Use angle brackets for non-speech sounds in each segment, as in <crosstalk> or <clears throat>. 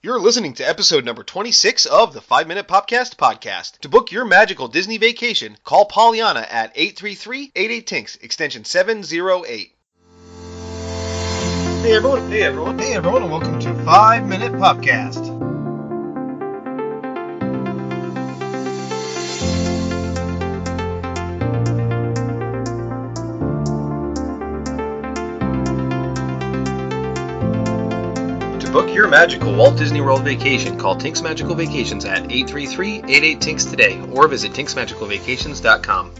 You're listening to episode number 26 of the 5 Minute Popcast podcast. To book your magical Disney vacation, call Pollyanna at 833-88-TINKS, extension 708. Hey everyone, hey everyone, hey everyone, and welcome to 5 Minute Popcast. Book your magical Walt Disney World vacation, call Tinks Magical Vacations at 833-88-TINKS today or visit tinksmagicalvacations.com.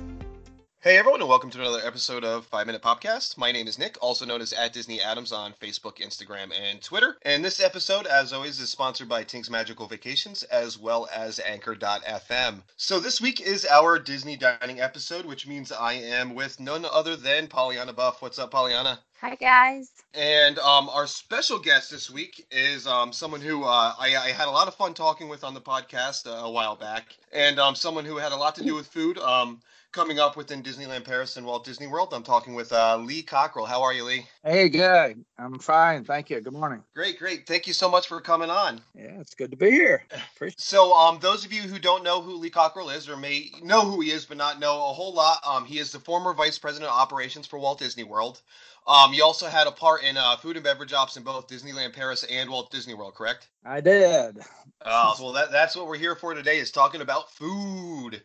Hey everyone, and welcome to another episode of 5 Minute Popcast. My name is Nick, also known as at Disney Adams on Facebook, Instagram, and Twitter. And this episode, as always, is sponsored by Tinks Magical Vacations as well as Anchor.fm. So this week is our Disney dining episode, which means I am with none other than Pollyanna Buff. What's up, Pollyanna? Hi guys. And um, our special guest this week is um, someone who uh, I, I had a lot of fun talking with on the podcast uh, a while back, and um, someone who had a lot to do with food um, coming up within Disneyland Paris and Walt Disney World. I'm talking with uh, Lee Cockrell. How are you, Lee? Hey, good. I'm fine. Thank you. Good morning. Great, great. Thank you so much for coming on. Yeah, it's good to be here. <laughs> Appreciate So, um, those of you who don't know who Lee Cockrell is, or may know who he is, but not know a whole lot, um, he is the former vice president of operations for Walt Disney World. Um, you also had a part in uh, food and beverage ops in both Disneyland Paris and Walt Disney World, correct? I did. Uh, <laughs> well, that, that's what we're here for today is talking about food.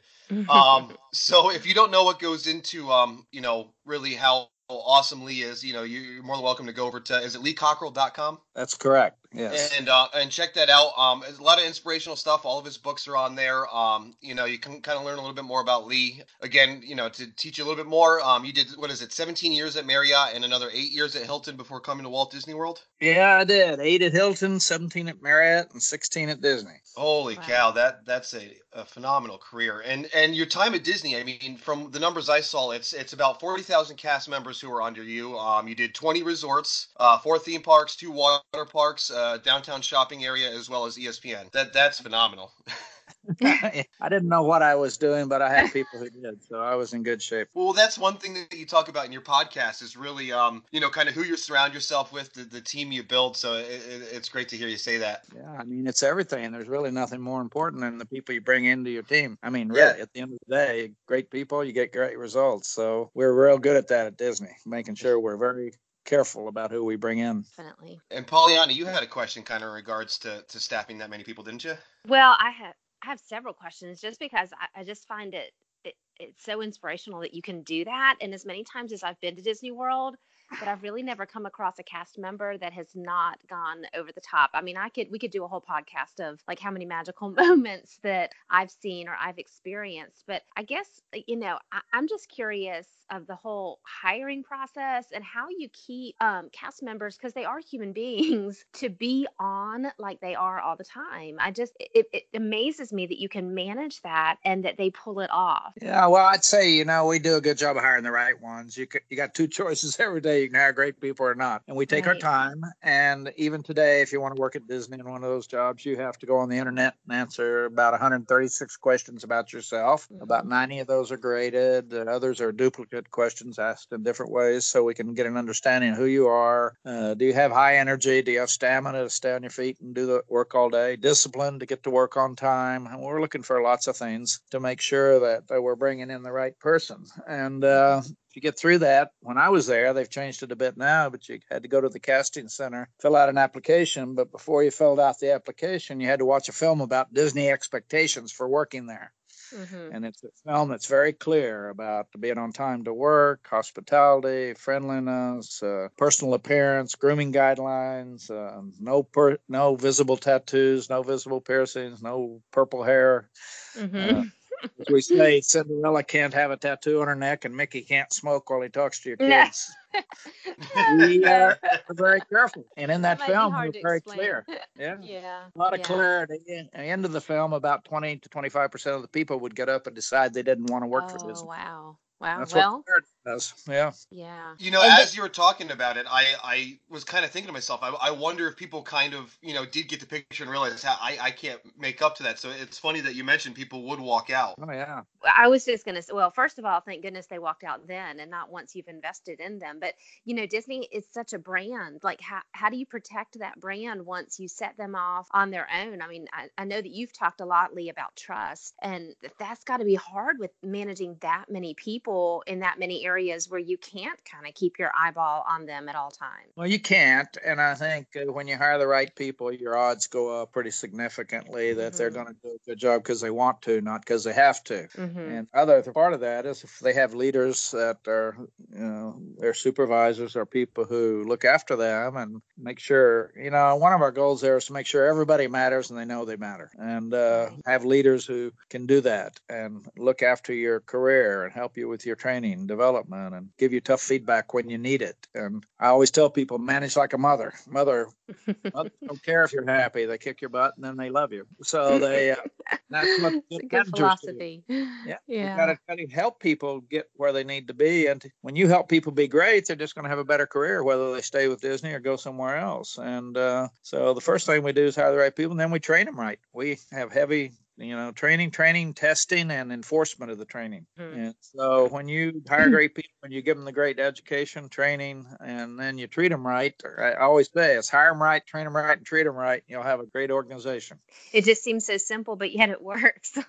Um, <laughs> so if you don't know what goes into, um, you know, really how awesome Lee is, you know, you- you're more than welcome to go over to, is it leecockrell.com? That's correct. Yes. And uh, and check that out. Um, a lot of inspirational stuff. All of his books are on there. Um, you know, you can kind of learn a little bit more about Lee. Again, you know, to teach you a little bit more. Um, you did what is it, 17 years at Marriott and another eight years at Hilton before coming to Walt Disney World. yeah, I did. Eight at Hilton, 17 at Marriott, and 16 at Disney. Holy Wow. cow, that that's a, a phenomenal career. And and your time at Disney, I mean, from the numbers I saw, it's it's about 40,000 cast members who are under you. Um, you did 20 resorts, uh, four theme parks, two water parks, uh, downtown shopping area, as well as ESPN. That that's phenomenal. I didn't know what I was doing, but I had people who did, so I was in good shape. Well, that's one thing that you talk about in your podcast is really, um, you know, kind of who you surround yourself with, the, the team you build. So it, it, it's great to hear you say that. Yeah, I mean, it's everything. There's really nothing more important than the people you bring into your team. I mean, really, Yeah. at the end of the day, great people, you get great results. So we're real good at that at Disney, making sure we're very careful about who we bring in. Definitely. And Pollyanna, you had a question kind of in regards to, to staffing that many people, didn't you? Well, I have I have several questions just because I, I just find it, it it's so inspirational that you can do that. And as many times as I've been to Disney World, but I've really never come across a cast member that has not gone over the top. I mean, I could we could do a whole podcast of like how many magical <laughs> moments that I've seen or I've experienced. But I guess you know I, I'm just curious of the whole hiring process and how you keep um, cast members because they are human <laughs> beings to be on like they are all the time. I just it, it amazes me that you can manage that and that they pull it off. Yeah, well, I'd say you know we do a good job of hiring the right ones. You you got two <laughs> choices every day. You can hire great people or not, and we take our time. And even today, if you want to work at Disney in one of those jobs, you have to go on the internet and answer about 136 questions about yourself. About Mhm. 90 of those are graded. Uh, others are duplicate questions asked in different ways, so we can get an understanding of who you are. Uh, do you have high energy? Do you have stamina to stay on your feet and do the work all day? Discipline to get to work on time. And we're looking for lots of things to make sure that, that we're bringing in the right person. And uh, you get through that, when I was there, they've changed it a bit now, but you had to go to the casting center, fill out an application. But before you filled out the application, you had to watch a film about Disney expectations for working there. Mhm. And it's a film that's very clear about being on time to work, hospitality, friendliness, uh, personal appearance, grooming guidelines, uh, no per- no visible tattoos, no visible piercings, no purple hair. Mhm. As we say, Cinderella can't have a tattoo on her neck, and Mickey can't smoke while he talks to your kids. we uh, <laughs> are very careful, and in that be film, we're very explain. clear. <laughs> Yeah. Yeah. A lot of yeah. clarity. At the end of the film, about 20 to 25 percent of the people would get up and decide they didn't want to work for Oh Disney. wow. Wow. That's well, does. Yeah. Yeah. You know, And as you were talking about it, I, I was kind of thinking to myself, I, I wonder if people kind of, you know, did get the picture and realize how I, I can't make up to that. So it's funny that you mentioned people would walk out. Oh yeah. I was just going to say, well, first of all, thank goodness they walked out then and not once you've invested in them. But, you know, Disney is such a brand. Like, how, how do you protect that brand once you set them off on their own? I mean, I, I know that you've talked a lot, Lee, about trust, and that's got to be hard with managing that many people in that many areas where you can't kind of keep your eyeball on them at all times. Well, you can't, and I think uh, when you hire the right people, your odds go up pretty significantly that they're Mhm. going to do a good job because they want to, not because they have to. Mm-hmm. And other part of that is if they have leaders that are, you know, their supervisors are people who look after them and make sure, you know, one of our goals there is to make sure everybody matters and they know they matter, and uh, have leaders who can do that and look after your career and help you with your training development and give you tough feedback when you need it. And I always tell people, manage like a mother. Mother, <laughs> mother don't care if you're happy; they kick your butt and then they love you. So they, uh, <laughs> that's what a good good do. philosophy. Yeah, you Yeah. gotta, gotta help people get where they need to be, and when you help people be great, they're just going to have a better career, whether they stay with Disney or go somewhere else. And uh, so the first thing we do is hire the right people, and then we train them right. We have heavy, you know, training, training, testing, and enforcement of the training. Mhm. And so when you hire great people and you give them the great education, training, and then you treat them right, I always say it's hire them right, train them right, and treat them right. You'll have a great organization. It just seems so simple, but yet it works. <laughs>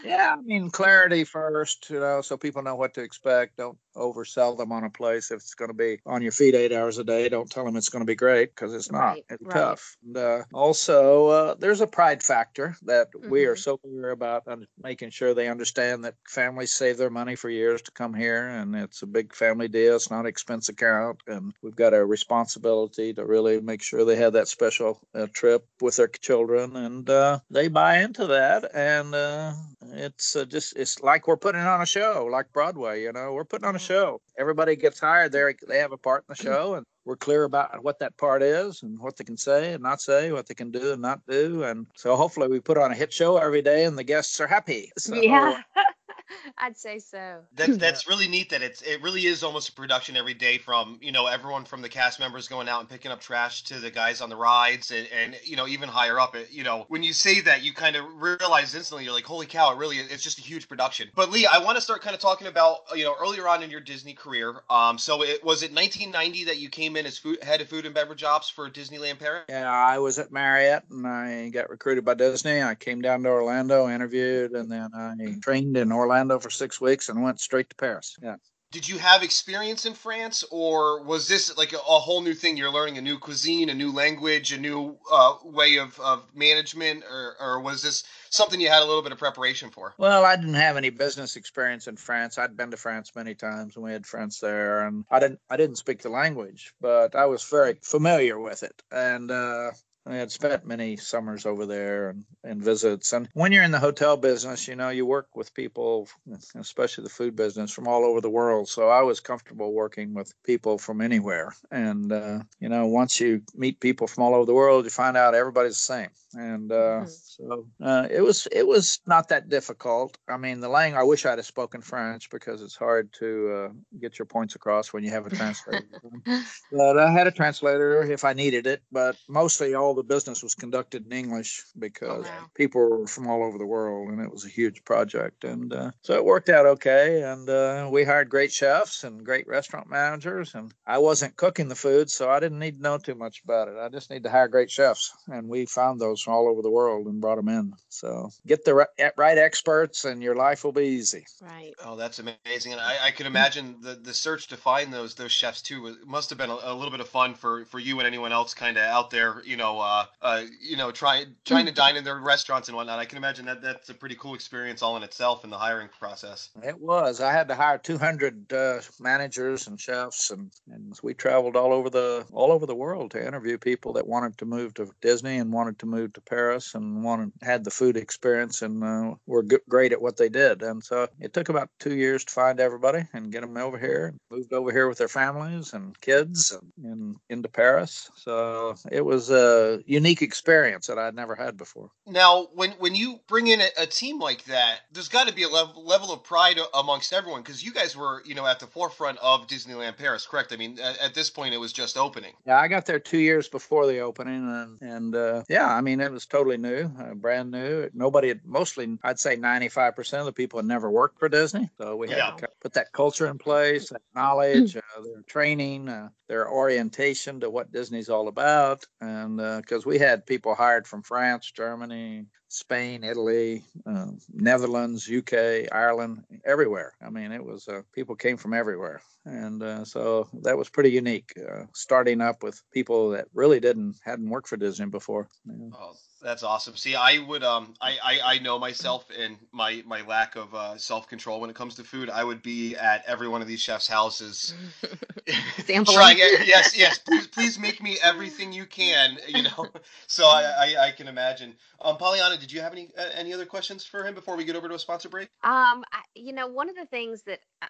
Yeah, I mean clarity first, you know, so people know what to expect. Don't oversell them on a place if it's going to be on your feet eight hours a day. Don't tell them it's going to be great because it's not. Right, it's right. tough. And, uh, also, uh, there's a pride factor that we are Mhm. so clear about making sure they understand that families save their money for years to come here, and it's a big family deal. It's not an expense account, and we've got a responsibility to really make sure they have that special uh, trip with their children, and uh, they buy into that. And uh, it's uh, just it's like we're putting on a show, like Broadway. You know, we're putting on a show. Everybody gets hired. They they have a part in the <clears throat> show, and we're clear about what that part is and what they can say and not say, what they can do and not do. And so hopefully we put on a hit show every day, and the guests are happy. <laughs> So, yeah. <laughs> <laughs> I'd say so. That's that's really neat that it's it really is almost a production every day from you know everyone from the cast members going out and picking up trash to the guys on the rides and, and you know even higher up. It you know when you say that you kind of realize instantly you're like holy cow it really it's just a huge production. But Lee I want to start kind of talking about you know earlier on in your Disney career um so it was it 1990 that you came in as food head of food and beverage ops for Disneyland Paris? Yeah, I was at Marriott and I got recruited by Disney. I came down to Orlando, interviewed, and then I trained in Orlando for six weeks and went straight to Paris. Yeah. did you have experience in France, or was this like a, a whole new thing? You're learning a new cuisine, a new language, a new uh, way of, of management, or, or was this something you had a little bit of preparation for? Well, I didn't have any business experience in France. I'd been to France many times and we had friends there and I didn't I didn't speak the language, but I was very familiar with it. And uh I had spent many summers over there and, and visits. And when you're in the hotel business, you know, you work with people, especially the food business, from all over the world. So I was comfortable working with people from anywhere. And, uh, you know, once you meet people from all over the world, you find out everybody's the same. And uh, Mhm. so uh, it was it was not that difficult. I mean, the language. I wish I'd have spoken French because it's hard to uh, get your points across when you have a translator. <laughs> but I had a translator if I needed it. But mostly all the business was conducted in English because wow. people were from all over the world, and it was a huge project. And uh, so it worked out okay. And uh, we hired great chefs and great restaurant managers. And I wasn't cooking the food, so I didn't need to know too much about it. I just need to hire great chefs, and we found those from all over the world and brought them in. So get the ri- right experts, and your life will be easy. Right. Oh, that's amazing, and I, I can imagine the, the search to find those those chefs too was- must have been a, a little bit of fun for, for you and anyone else kind of out there, you know, uh, uh, you know, trying trying to dine in their restaurants and whatnot. I can imagine that that's a pretty cool experience all in itself in the hiring process. It was. I had to hire 200 uh, managers and chefs, and, and we traveled all over the all over the world to interview people that wanted to move to Disney and wanted to move to Paris and wanted had the food experience and uh, were g- great at what they did. And so it took about two years to find everybody and get them over here. Moved over here with their families and kids and, and into Paris. So it was uh, a unique experience that I'd never had before. Now, when when you bring in a, a team like that, there's got to be a level level of pride amongst everyone because you guys were, you know, at the forefront of Disneyland Paris, correct? I mean, at, at, this point, it was just opening. Yeah, I got there two years before the opening, and and uh, yeah, I mean, it was totally new, uh, brand new. Nobody had mostly, I'd say, 95 percent of the people had never worked for Disney, so we had yeah. to put that culture in place, that knowledge, uh, their training, uh, their orientation to what Disney's all about, and because we had people hired from France, Germany, Spain, Italy, uh, Netherlands, UK, Ireland, everywhere. I mean, it was uh, people came from everywhere, and uh, so that was pretty unique. Uh, starting up with people that really didn't hadn't worked for Disney before. Yeah. Oh, that's awesome. See, I would um I I, I know myself and my my lack of uh, self control when it comes to food. I would be at every one of these chefs' houses, <laughs> <laughs> trying. Yes, yes. Please, please make me everything you can. You know. <laughs> So I I, I can imagine. Um, Pollyanna, did you have any uh, any other questions for him before we get over to a sponsor break? Um, I, you know, one of the things that uh,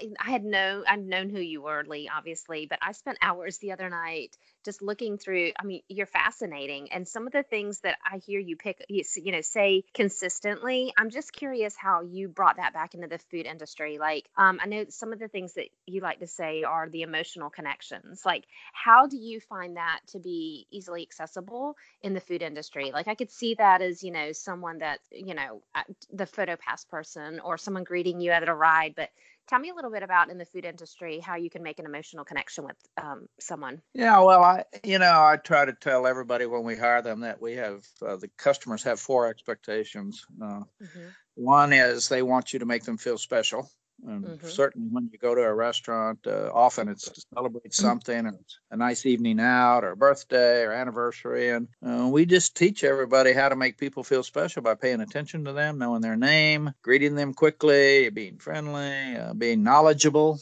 I had no, I'd known who you were, Lee, obviously, but I spent hours the other night just looking through. I mean, you're fascinating, and some of the things that I hear you pick, you, you know, say consistently. I'm just curious how you brought that back into the food industry. Like, um, I know some of the things that you like to say are the emotional connections. Like, how do you find that to be easily accessible in the food industry? Like, I could see that as, you know, someone that, you know, uh, the photo pass person or someone greeting you at a ride, but Tell me a little bit about in the food industry how you can make an emotional connection with um, someone. Yeah, well, I you know I try to tell everybody when we hire them that we have uh, the customers have four expectations. Uh, mm-hmm. One is they want you to make them feel special. And mm-hmm. certainly, when you go to a restaurant, uh, often it's to celebrate something, or a nice evening out, or a birthday, or anniversary. And uh, we just teach everybody how to make people feel special by paying attention to them, knowing their name, greeting them quickly, being friendly, uh, being knowledgeable.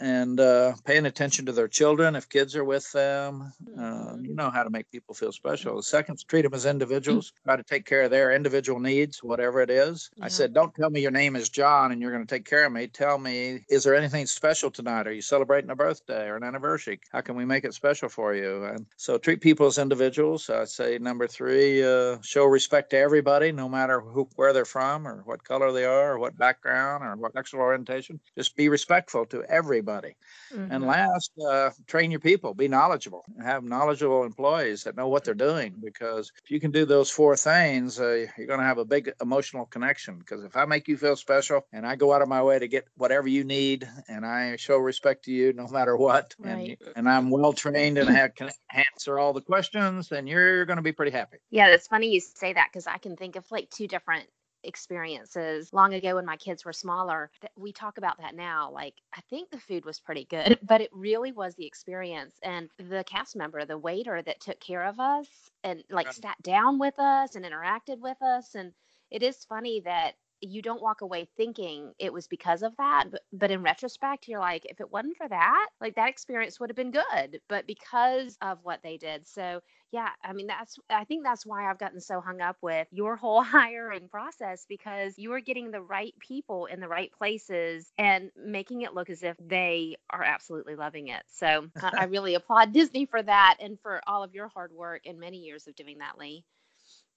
And uh, paying attention to their children if kids are with them. Uh, you know how to make people feel special. The second is treat them as individuals. Try to take care of their individual needs, whatever it is. Yeah. I said, don't tell me your name is John and you're going to take care of me. Tell me, is there anything special tonight? Are you celebrating a birthday or an anniversary? How can we make it special for you? And so treat people as individuals. I say number three, uh, show respect to everybody, no matter who, where they're from or what color they are or what background or what sexual orientation. Just be respectful to everybody everybody. Mm-hmm. And last, uh, train your people, be knowledgeable, have knowledgeable employees that know what they're doing. Because if you can do those four things, uh, you're going to have a big emotional connection. Because if I make you feel special and I go out of my way to get whatever you need and I show respect to you no matter what, right. and, and I'm well trained and I have, can answer all the questions, then you're going to be pretty happy. Yeah, that's funny you say that because I can think of like two different experiences long ago when my kids were smaller we talk about that now like i think the food was pretty good <laughs> but it really was the experience and the cast member the waiter that took care of us and like sat down with us and interacted with us and it is funny that you don't walk away thinking it was because of that but, but in retrospect you're like if it wasn't for that like that experience would have been good but because of what they did. So yeah i mean that's i think that's why i've gotten so hung up with your whole <laughs> hiring process because you are getting the right people in the right places and making it look as if they are absolutely loving it so i <laughs> really applaud disney for that and for all of your hard work and many years of doing that lee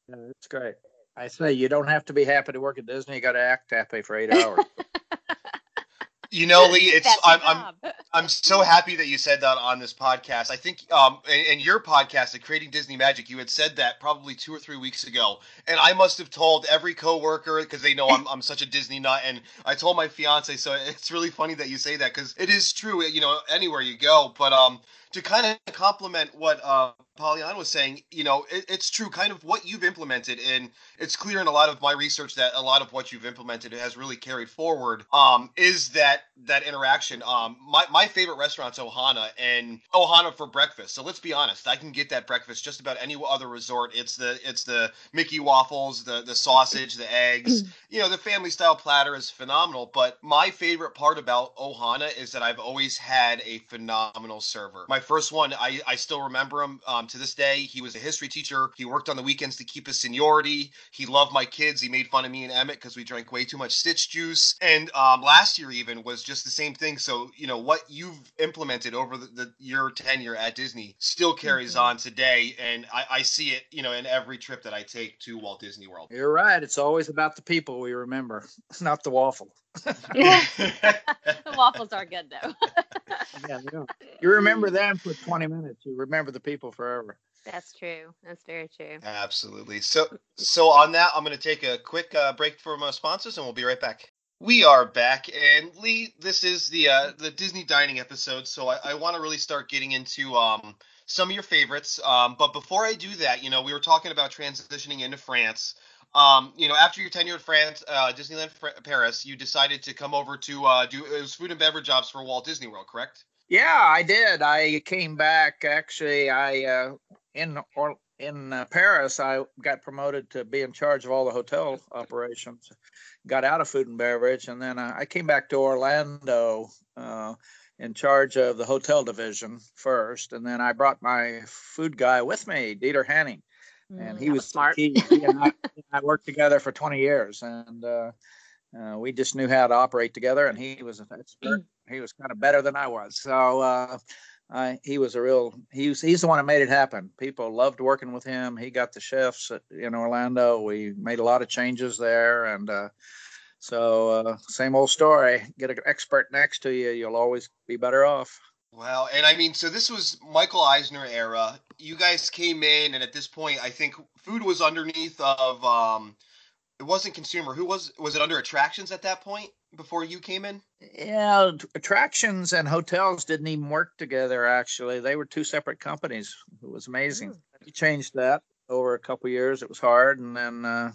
yeah, that's great I say you don't have to be happy to work at Disney. You got to act happy for eight <laughs> hours. You know, Lee, it's I'm, I'm I'm so happy that you said that on this podcast. I think um in, your podcast, at Creating Disney Magic, you had said that probably two or three weeks ago, and I must have told every coworker because they know I'm I'm such a Disney nut, and I told my fiance. So it's really funny that you say that because it is true. You know, anywhere you go, but um to kind of complement what uh, Pollyanna was saying, you know, it, it's true, kind of what you've implemented, and it's clear in a lot of my research that a lot of what you've implemented has really carried forward. Um, is that that interaction? Um, my my favorite restaurant's Ohana, and Ohana for breakfast. So let's be honest, I can get that breakfast just about any other resort. It's the it's the Mickey waffles, the the sausage, the eggs. you know, the family style platter is phenomenal. But my favorite part about Ohana is that I've always had a phenomenal server. My first one, I, I still remember him um, to this day. He was a history teacher. He worked on the weekends to keep his seniority. He loved my kids. He made fun of me and Emmett because we drank way too much stitch juice. And um, last year even was just the same thing. So you know what you've implemented over the, the your tenure at Disney still carries mm-hmm. on today, and I, I see it you know in every trip that I take to Walt Disney World. You're right. It's always about the people we remember, <laughs> not the waffle. <laughs> the <laughs> waffles are good though. Yeah, you, <laughs> you remember them for 20 minutes. You remember the people forever. That's true. That's very true. Absolutely. So, so on that, I'm going to take a quick uh, break for my sponsors, and we'll be right back. We are back, and Lee, this is the uh, the Disney dining episode. So I, I want to really start getting into um, some of your favorites. Um, but before I do that, you know, we were talking about transitioning into France. Um, you know, after your tenure at France, uh, Disneyland Paris, you decided to come over to uh, do it was food and beverage jobs for Walt Disney World, correct? Yeah, I did. I came back. Actually, I uh, in or in uh, Paris, I got promoted to be in charge of all the hotel operations. Got out of food and beverage, and then uh, I came back to Orlando uh, in charge of the hotel division first, and then I brought my food guy with me, Dieter Hannig and mm, he was, smart. He, he and I, I, worked together for 20 years, and uh, uh, we just knew how to operate together. And he was an expert. he was kind of better than I was, so uh, I, he was a real. He was, he's the one that made it happen. People loved working with him. He got the chefs at, in Orlando. We made a lot of changes there, and uh, so uh, same old story. Get an expert next to you, you'll always be better off. Well, and I mean, so this was Michael Eisner era. You guys came in, and at this point, I think food was underneath of. Um, it wasn't consumer. Who was was it under attractions at that point before you came in? Yeah, attractions and hotels didn't even work together. Actually, they were two separate companies. It was amazing. Mm. We changed that over a couple years. It was hard, and then uh,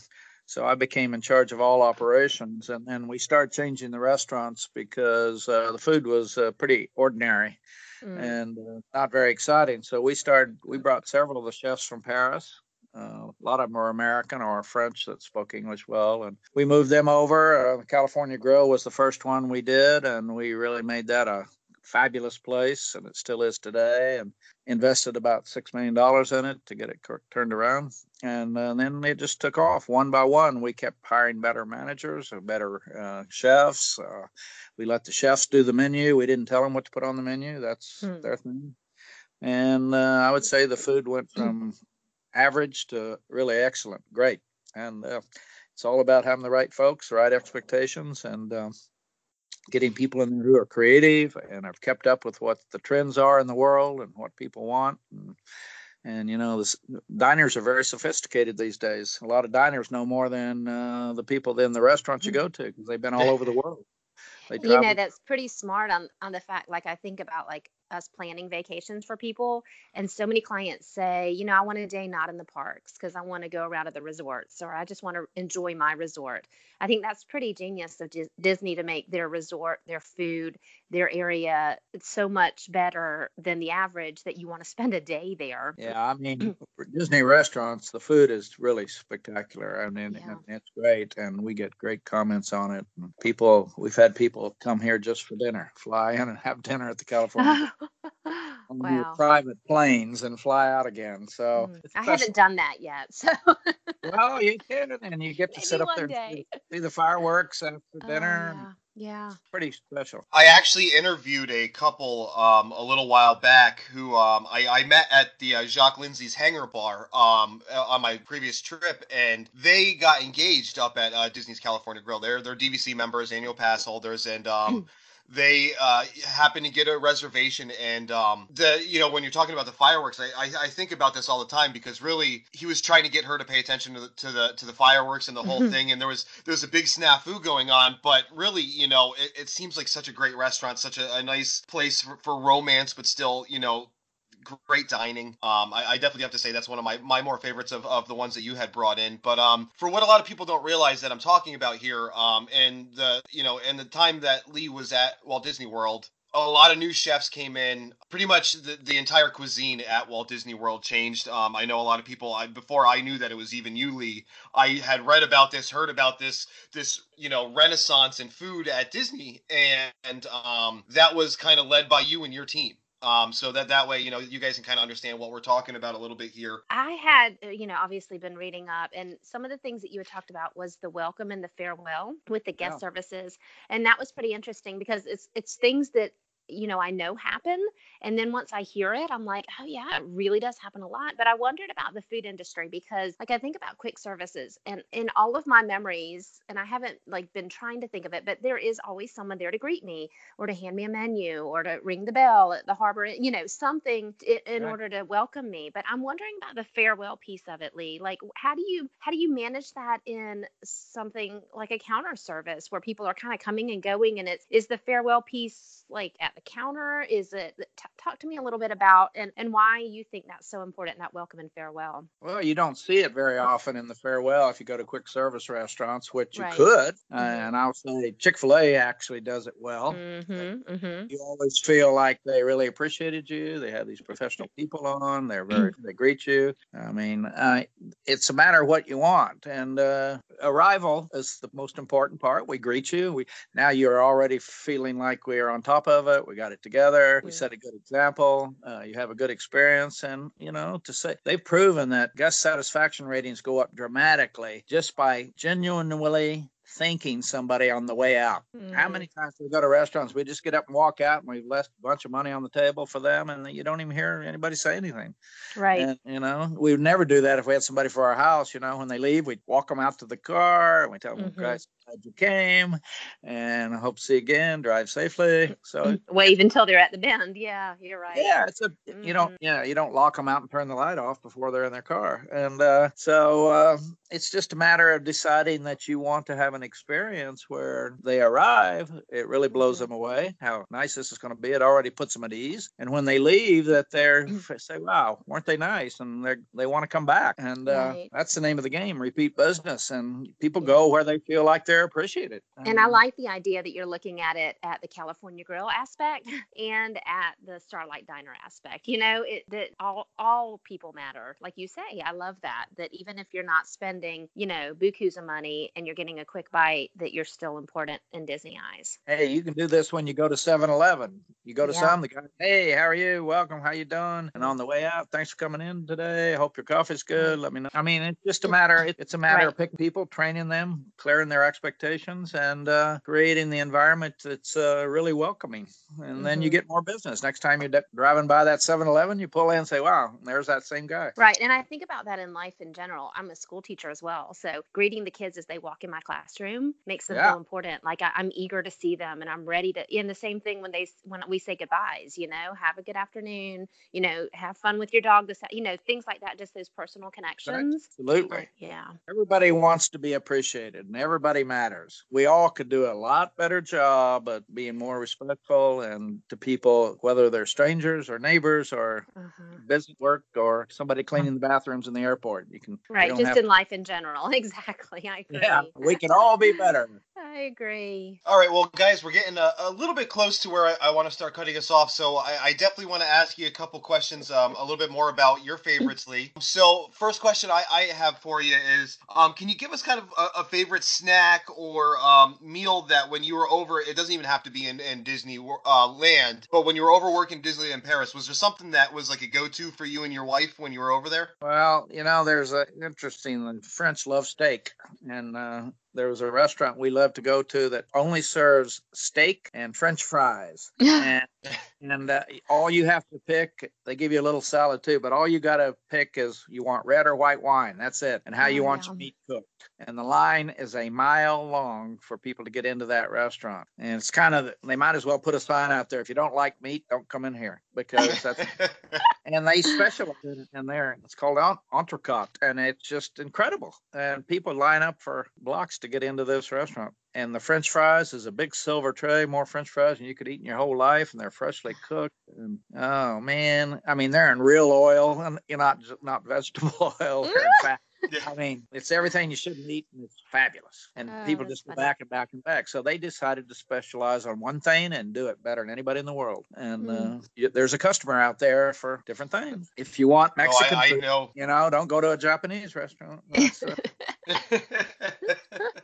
so I became in charge of all operations, and then we started changing the restaurants because uh, the food was uh, pretty ordinary mm. and uh, not very exciting. So we started. We brought several of the chefs from Paris. Uh, a lot of them were American or French that spoke English well, and we moved them over. Uh, California Grill was the first one we did, and we really made that a fabulous place, and it still is today. And invested about six million dollars in it to get it turned around, and, uh, then it just took off one by one. We kept hiring better managers, or better uh, chefs. Uh, we let the chefs do the menu. We didn't tell them what to put on the menu. That's hmm. their thing. And uh, I would say the food went from average to really excellent, great. And uh, it's all about having the right folks, right expectations, and um, getting people in there who are creative and have kept up with what the trends are in the world and what people want. And, and you know, diners are very sophisticated these days. A lot of diners know more than uh, the people than the restaurants you go to because they've been all over the world. You know, that's pretty smart on on the fact. Like I think about like us planning vacations for people. And so many clients say, you know, I want a day not in the parks because I want to go around to the resorts or I just want to enjoy my resort. I think that's pretty genius of Disney to make their resort, their food, their area so much better than the average that you want to spend a day there. Yeah, I mean, <clears throat> for Disney restaurants, the food is really spectacular. I mean, yeah. it's great, and we get great comments on it. People, we've had people come here just for dinner, fly in and have dinner at the California. <laughs> <laughs> wow. private planes and fly out again. So mm, I haven't done that yet. <laughs> So well, you can, and you get to Maybe sit up there and see the fireworks after oh, dinner. yeah. Yeah. Pretty special. I actually interviewed a couple um, a little while back who um, I, I, met at the uh, Jock Lindsey's Hangar Bar um, uh, on my previous trip, and they got engaged up at uh, Disney's California Grill. They're they're DVC members, annual pass holders, and um, <clears throat> they uh, happen to get a reservation and um, the you know when you're talking about the fireworks I, I, I think about this all the time because really he was trying to get her to pay attention to the to the, to the fireworks and the whole mm-hmm. thing and there was there was a big snafu going on but really you know it, it seems like such a great restaurant such a, a nice place for, for romance but still you know great dining. Um, I, I, definitely have to say that's one of my, my more favorites of, of the ones that you had brought in. But um, for what a lot of people don't realize that I'm talking about here, um, and the you know, and the time that Lee was at Walt Disney World, a lot of new chefs came in. Pretty much the, the entire cuisine at Walt Disney World changed. Um, I know a lot of people. I, before I knew that it was even you, Lee, I had read about this, heard about this, this you know renaissance in food at Disney, and, and um, that was kind of led by you and your team. Um, so that that way, you know, you guys can kind of understand what we're talking about a little bit here. I had, uh, you know, obviously been reading up, and some of the things that you had talked about was the welcome and the farewell with the guest yeah. services, and that was pretty interesting because it's it's things that you know, I know happen. And then once I hear it, I'm like, oh, yeah, it really does happen a lot. But I wondered about the food industry because, like, I think about quick services and in all of my memories, and I haven't like been trying to think of it, but there is always someone there to greet me or to hand me a menu or to ring the bell at the harbor, you know, something in right. order to welcome me. But I'm wondering about the farewell piece of it, Lee. Like, how do you how do you manage that in something like a counter service where people are kind of coming and going, and it's is the farewell piece like at the counter? Is it t- talk to me a little bit about and, and why you think that's so important that welcome and farewell? Well, you don't see it very often in the farewell if you go to quick service restaurants, which right. you could. Mm-hmm. Uh, and I'll say Chick fil A actually does it well. Mm-hmm, mm-hmm. You always feel like they really appreciated you. They have these professional people on. They're very, they greet you. I mean, uh, it's a matter of what you want. And uh, arrival is the most important part. We greet you. We Now you're already feeling like we're on top of it. We got it together. We set a good example. Uh, you have a good experience, and you know to say they've proven that guest satisfaction ratings go up dramatically just by genuinely thanking somebody on the way out. Mm-hmm. How many times do we go to restaurants? We just get up and walk out and we've left a bunch of money on the table for them and you don't even hear anybody say anything. Right. And, you know, we would never do that if we had somebody for our house. You know, when they leave, we'd walk them out to the car and we tell them, mm-hmm. guys, glad you came and I hope to see you again. Drive safely. So mm-hmm. wave until they're at the bend. Yeah, you're right. Yeah, it's a mm-hmm. you don't mm-hmm. yeah you don't lock them out and turn the light off before they're in their car, and uh, so uh, it's just a matter of deciding that you want to have an experience where they arrive. It really blows mm-hmm. them away how nice this is going to be. It already puts them at ease, and when they leave, that they're say, "Wow, weren't they nice?" and they they want to come back, and uh, right. that's the name of the game: repeat business. And people go where they feel like they're they're appreciated. And I um, like the idea that you're looking at it at the California Grill aspect <laughs> and at the Starlight Diner aspect. You know, it that all all people matter. Like you say, I love that. That even if you're not spending, you know, bukus of money and you're getting a quick bite, that you're still important in Disney eyes. Hey, you can do this when you go to 7-Eleven. You go to yeah. some, the guy, hey, how are you? Welcome. How you doing? And on the way out, thanks for coming in today. I hope your coffee's good. Let me know. I mean, it's just a matter. It's a matter right. of picking people, training them, clearing their expectations expectations and uh, creating the environment that's uh, really welcoming. And mm-hmm. then you mm-hmm. get more business. Next time you're driving by that 7 Eleven, you pull in and say, wow, there's that same guy. Right. And I think about that in life in general. I'm a school teacher as well. So greeting the kids as they walk in my classroom makes them yeah. feel important. Like I, am eager to see them and I'm ready to, and the same thing when they, when we say goodbyes, you know, have a good afternoon, you know, have fun with your dog, this, you know, things like that, just those personal connections. Absolutely. Yeah. Everybody wants to be appreciated and everybody matters. We all could do a lot better job at being more respectful and to people, whether they're strangers or neighbors or uh-huh. business work or somebody cleaning the bathrooms in the airport. You can right, just in life in general. <laughs> Exactly, I agree. Yeah, we can all be better. <laughs> I agree. All right, well, guys, we're getting a, a little bit close to where I, I want to start cutting us off. So I, I definitely want to ask you a couple questions, um, a little bit more about your favorites, Lee. So first question I, I have for you is, um, can you give us kind of a, a favorite snack or um, meal that when you were over, it doesn't even have to be in, in Disney uh, land, but when you were over working Disney in Paris, was there something that was like a go-to for you and your wife when you were over there? Well, you know, there's a interesting. French love steak, and uh, there was a restaurant we love to go to that only serves steak and French fries. <laughs> and and uh, all you have to pick, they give you a little salad too, but all you got to pick is you want red or white wine. That's it. And how oh, you want yeah. your meat cooked. And the line is a mile long for people to get into that restaurant. And it's kind of, they might as well put a sign out there if you don't like meat, don't come in here because that's. <laughs> and they specialize in there. It's called entrecôte, and it's just incredible. And people line up for blocks to get into this restaurant. And the French fries is a big silver tray, more French fries than you could eat in your whole life, and they're freshly cooked. And oh man, I mean they're in real oil, and you're not not vegetable <laughs> oil. They're in fat. <laughs> Yeah. I mean, it's everything you shouldn't eat, and it's fabulous. And oh, people just go back and back and back. So they decided to specialize on one thing and do it better than anybody in the world. And mm. uh, you, there's a customer out there for different things. If you want Mexican oh, I, I food, know. you know, don't go to a Japanese restaurant. <laughs>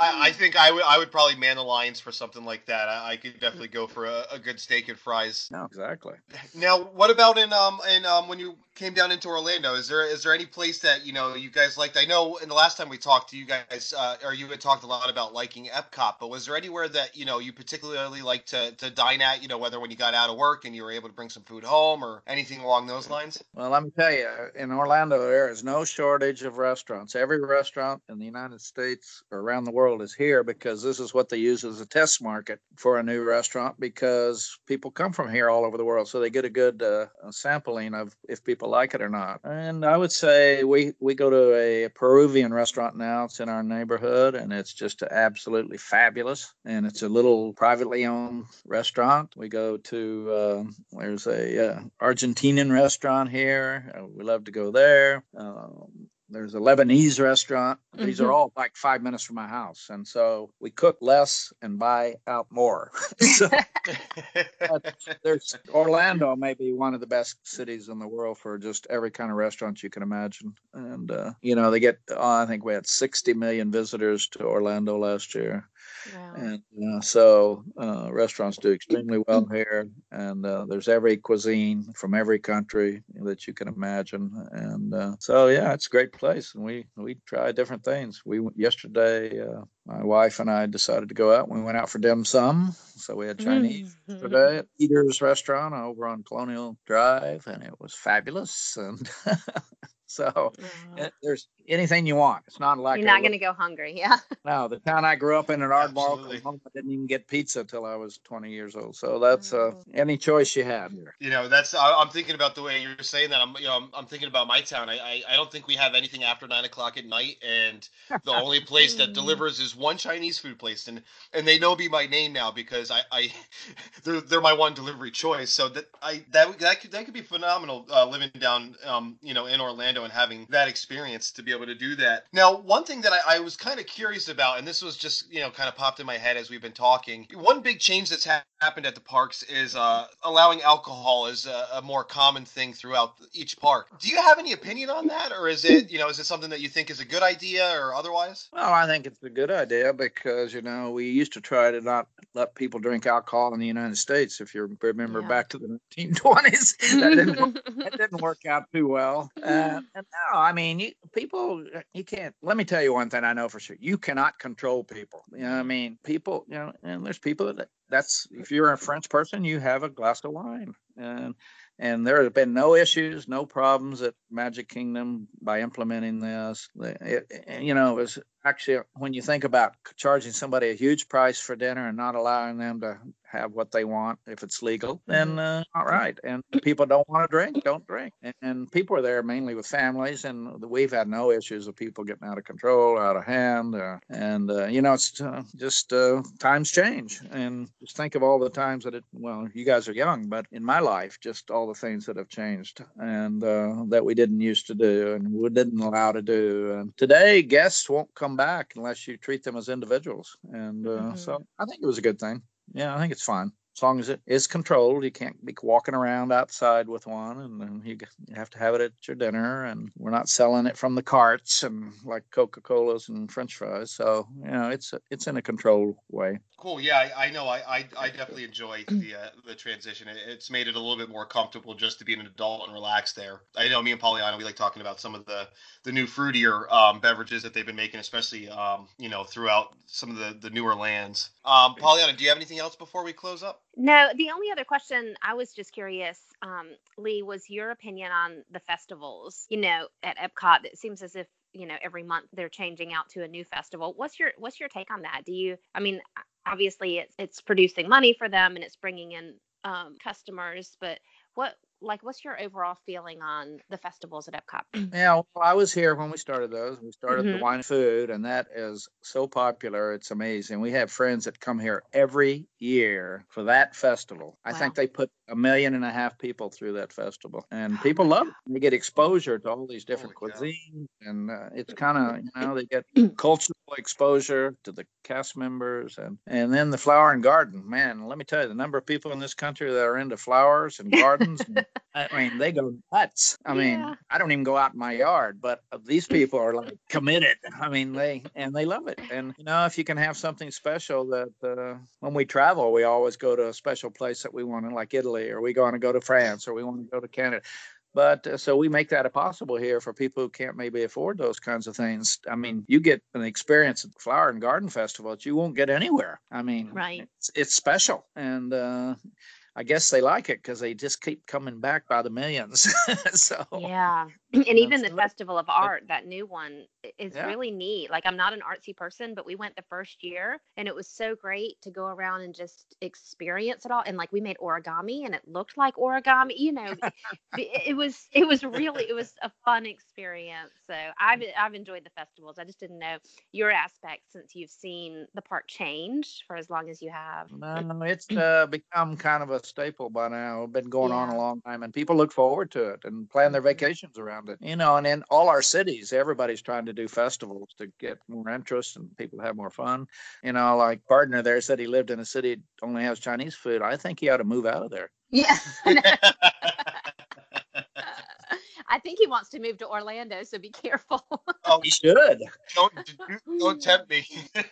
I, I, think I would I would probably man the lines for something like that. I, I could definitely go for a, a, good steak and fries. No, exactly. Now, what about in um in um when you came down into Orlando? Is there is there any place that you know you guys liked? I know in the last time we talked, you guys uh, or you had talked a lot about liking Epcot, but was there anywhere that you know you particularly like to to dine at? You know, whether when you got out of work and you were able to bring some food home or anything along those lines. Well, let me tell you, in Orlando there is no shortage of restaurants. Every restaurant in the United States or around the world is here because this is what they use as a test market for a new restaurant because people come from here all over the world, so they get a good uh, sampling of if people like it or not. And I would say we we go to a Peruvian restaurant now. It's in our neighborhood, and it's just absolutely fabulous. And it's a little privately owned restaurant. We go to uh, there's a uh, Argentinian restaurant here. Uh, we love to go there. Um, there's a Lebanese restaurant. These mm-hmm. are all like five minutes from my house. And so we cook less and buy out more. <laughs> so, there's Orlando may be one of the best cities in the world for just every kind of restaurant you can imagine. And, uh, you know, they get, oh, I think we had 60 million visitors to Orlando last year. Wow. And uh, so uh, restaurants do extremely well here, and uh, there's every cuisine from every country that you can imagine. And uh, so, yeah, it's a great place, and we we try different things. We yesterday, uh, my wife and I decided to go out. And we went out for dim sum, so we had Chinese mm-hmm. today at Eater's Restaurant over on Colonial Drive, and it was fabulous. And <laughs> So there's anything you want. It's not like you're not going to go hungry. Yeah. <laughs> No, the town I grew up in in Ardmore, Oklahoma, I didn't even get pizza till I was 20 years old. So that's uh, mm. any choice you had here. You know, that's I, am thinking about the way you're saying that. I'm you know I'm, I'm thinking about my town. I, I, I don't think we have anything after nine o'clock at night, and <laughs> the only place that delivers is one Chinese food place, and and they know me by name now because I I <laughs> they're they're my one delivery choice. So that I that that could that could be phenomenal uh, living down um you know in Orlando and having that experience to be able to do that. Now, one thing that I, I was kind of curious about, and this was just, you know, kind of popped in my head as we've been talking. One big change that's ha- happened at the parks is uh, allowing alcohol as a, a, more common thing throughout each park. Do you have any opinion on that, or is it, you know, is it something that you think is a good idea or otherwise? Well, I think it's a good idea because, you know, we used to try to not let people drink alcohol in the United States. If you remember yeah. back to the 1920s, <laughs> that didn't, that didn't work out too well. Uh, and no, I mean, you, people, uh, you can't. Let me tell you one thing I know for sure: you cannot control people. You know, I mean, people. You know, and there's people that that's if you're a French person, you have a glass of wine, and and there have been no issues, no problems at Magic Kingdom by implementing this. It, you know, it was actually when you think about charging somebody a huge price for dinner and not allowing them to have what they want if it's legal, then mm-hmm. uh, all right. And people don't want to drink, don't drink. And, and, people are there mainly with families, and we've had no issues of people getting out of control, out of hand. Uh, and uh, you know, it's uh, just uh, times change, and just think of all the times that it. Well, you guys are young, but in my life, just all the things that have changed and uh, that we didn't used to do and we didn't allow to do. And today, guests won't come back unless you treat them as individuals. And mm-hmm. so I think it was a good thing yeah, I think it's fine as long as it is controlled. You can't be walking around outside with one, and then you have to have it at your dinner. And we're not selling it from the carts and like Coca Colas and French fries. So you know, it's it's in a controlled way. Cool. Yeah, I, I know. I, I, I definitely enjoy the uh, the transition. it's made it a little bit more comfortable just to be an adult and relax there. I know me and Pollyanna we like talking about some of the the new fruitier um, beverages that they've been making, especially um, you know throughout some of the the newer lands. Um, Pollyanna, do you have anything else before we close up? No, the only other question I was just curious, um, Lee, was your opinion on the festivals. You know, at Epcot, it seems as if you know every month they're changing out to a new festival. What's your what's your take on that? Do you? I mean, obviously it's it's producing money for them and it's bringing in um, customers, but what like what's your overall feeling on the festivals at Epcot? <clears throat> Yeah, well, I was here when we started those. We started mm-hmm. the wine and food, and that is so popular. It's amazing. We have friends that come here every year for that festival. Wow. I think they put a million and a half people through that festival, and people love it. They get exposure to all these different cuisines, and uh, it's kind of you know they get <clears throat> cultural exposure to the cast members, and and then the flower and garden. Man, let me tell you, the number of people in this country that are into flowers and gardens, and, <laughs> I mean, they go nuts. I mean, Yeah. I don't even go out in my yard, but these people are like committed. I mean, they and they love it. And you know, if you can have something special that uh, when we travel, we always go to a special place that we want to, like Italy, or we want to go to France, or we want to go to Canada. But uh, so we make that a possible here for people who can't maybe afford those kinds of things. I mean, you get an experience at the Flower and Garden Festival that you won't get anywhere. I mean, Right. it's, it's special, and uh, I guess they like it because they just keep coming back by the millions. <laughs> so Yeah. <clears throat> And even the Festival of Art, that new one, is Yeah. really neat. Like, I'm not an artsy person, but we went the first year and it was so great to go around and just experience it all. And like, we made origami and it looked like origami, you know, it, <laughs> it was, it was really, it was a fun experience. So I've, I've enjoyed the festivals. I just didn't know your aspect since you've seen the park change for as long as you have. No, it's uh, become kind of a staple by now. It's been going on a long time, and people look forward to it and plan their Mhm. vacations around it. You know, and in all our cities, everybody's trying to do festivals to get more interest and people have more fun. You know, like partner there said he lived in a city that only has Chinese food. I think he ought to move out of there. Yeah. <laughs> <laughs> I think he wants to move to Orlando, so be careful. <laughs> oh, He should. don't don't tempt me. <laughs>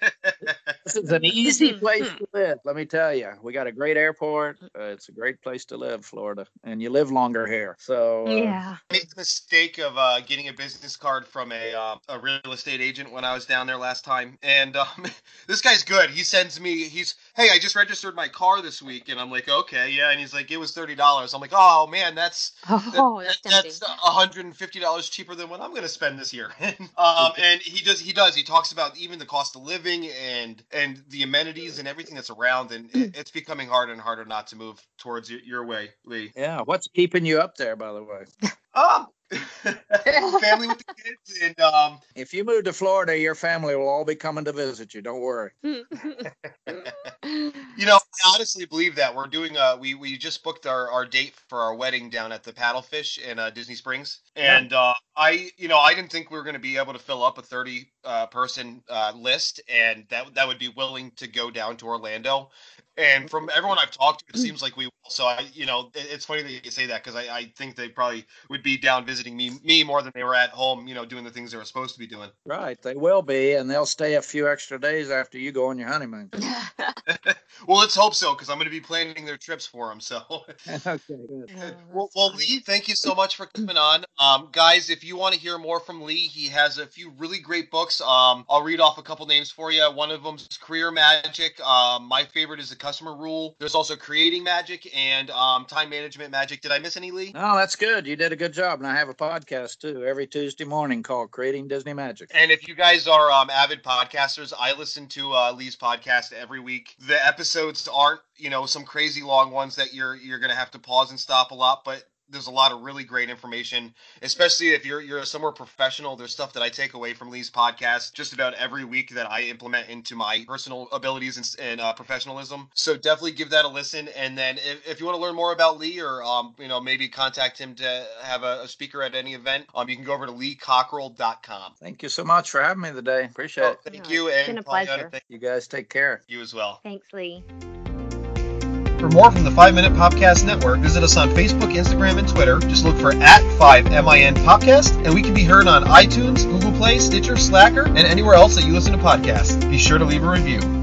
This is an easy place to live. Let me tell you, we got a great airport. Uh, it's a great place to live, Florida, and you live longer here. So uh, yeah. I made the mistake of uh, getting a business card from a uh, a real estate agent when I was down there last time, and um, <laughs> this guy's good. He sends me, he's, hey, I just registered my car this week, and I'm like, okay, yeah, and he's like, it was thirty dollars. I'm like, oh man, that's Oh, that's that- tempting. that's hundred and fifty dollars cheaper than what I'm going to spend this year. <laughs> um, and he does, he does, he talks about even the cost of living and and the amenities and everything that's around, and it, it's becoming harder and harder not to move towards your, your way, Lee. yeah. What's keeping you up there, by the way? Um, <laughs> family with the kids, and um, If you move to Florida, your family will all be coming to visit you. Don't worry. <laughs> you know, I honestly believe that we're doing. Uh, we we just booked our our date for our wedding down at the Paddlefish in uh, Disney Springs, and uh, I, you know, I didn't think we were going to be able to fill up a thirty uh, person uh, list, and that that would be willing to go down to Orlando. And from everyone I've talked to, it seems like we will. So I, you know, it's funny that you say that because I, I think they probably would be down visiting me me more than they were at home, you know, doing the things they were supposed to be doing. Right. They will be, and they'll stay a few extra days after you go on your honeymoon. <laughs> <laughs> well, let's hope so because I'm going to be planning their trips for them. So. <laughs> okay. Good. Well, well. Lee, thank you so much for coming on. Um, guys, if you want to hear more from Lee, he has a few really great books. Um, I'll read off a couple names for you. One of them's Career Magic. Um, my favorite is The Customer Rule. There's also Creating Magic and um, Time Management Magic. Did I miss any, Lee? Oh, that's good. You did a good job. And I have a podcast too every Tuesday morning called Creating Disney Magic. And if you guys are um, avid podcasters, I listen to uh, Lee's podcast every week. The episodes aren't, you know, some crazy long ones that you're you're gonna have to pause and stop a lot, but there's a lot of really great information, especially if you're you're somewhere professional. There's stuff that I take away from Lee's podcast just about every week that I implement into my personal abilities and, and uh, professionalism. So definitely give that a listen. And then if, if you want to learn more about Lee or um, you know maybe contact him to have a, a speaker at any event, um, you can go over to leecockerell.com. Thank you so much for having me today. Appreciate Oh, it. thank No, you, it's and been a pleasure. thank You guys take care. you as well. Thanks, Lee. For more from the 5 Minute Podcast Network, visit us on Facebook, Instagram, and Twitter. Just look for at 5MIN Podcast, and we can be heard on iTunes, Google Play, Stitcher, Slacker, and anywhere else that you listen to podcasts. Be sure to leave a review.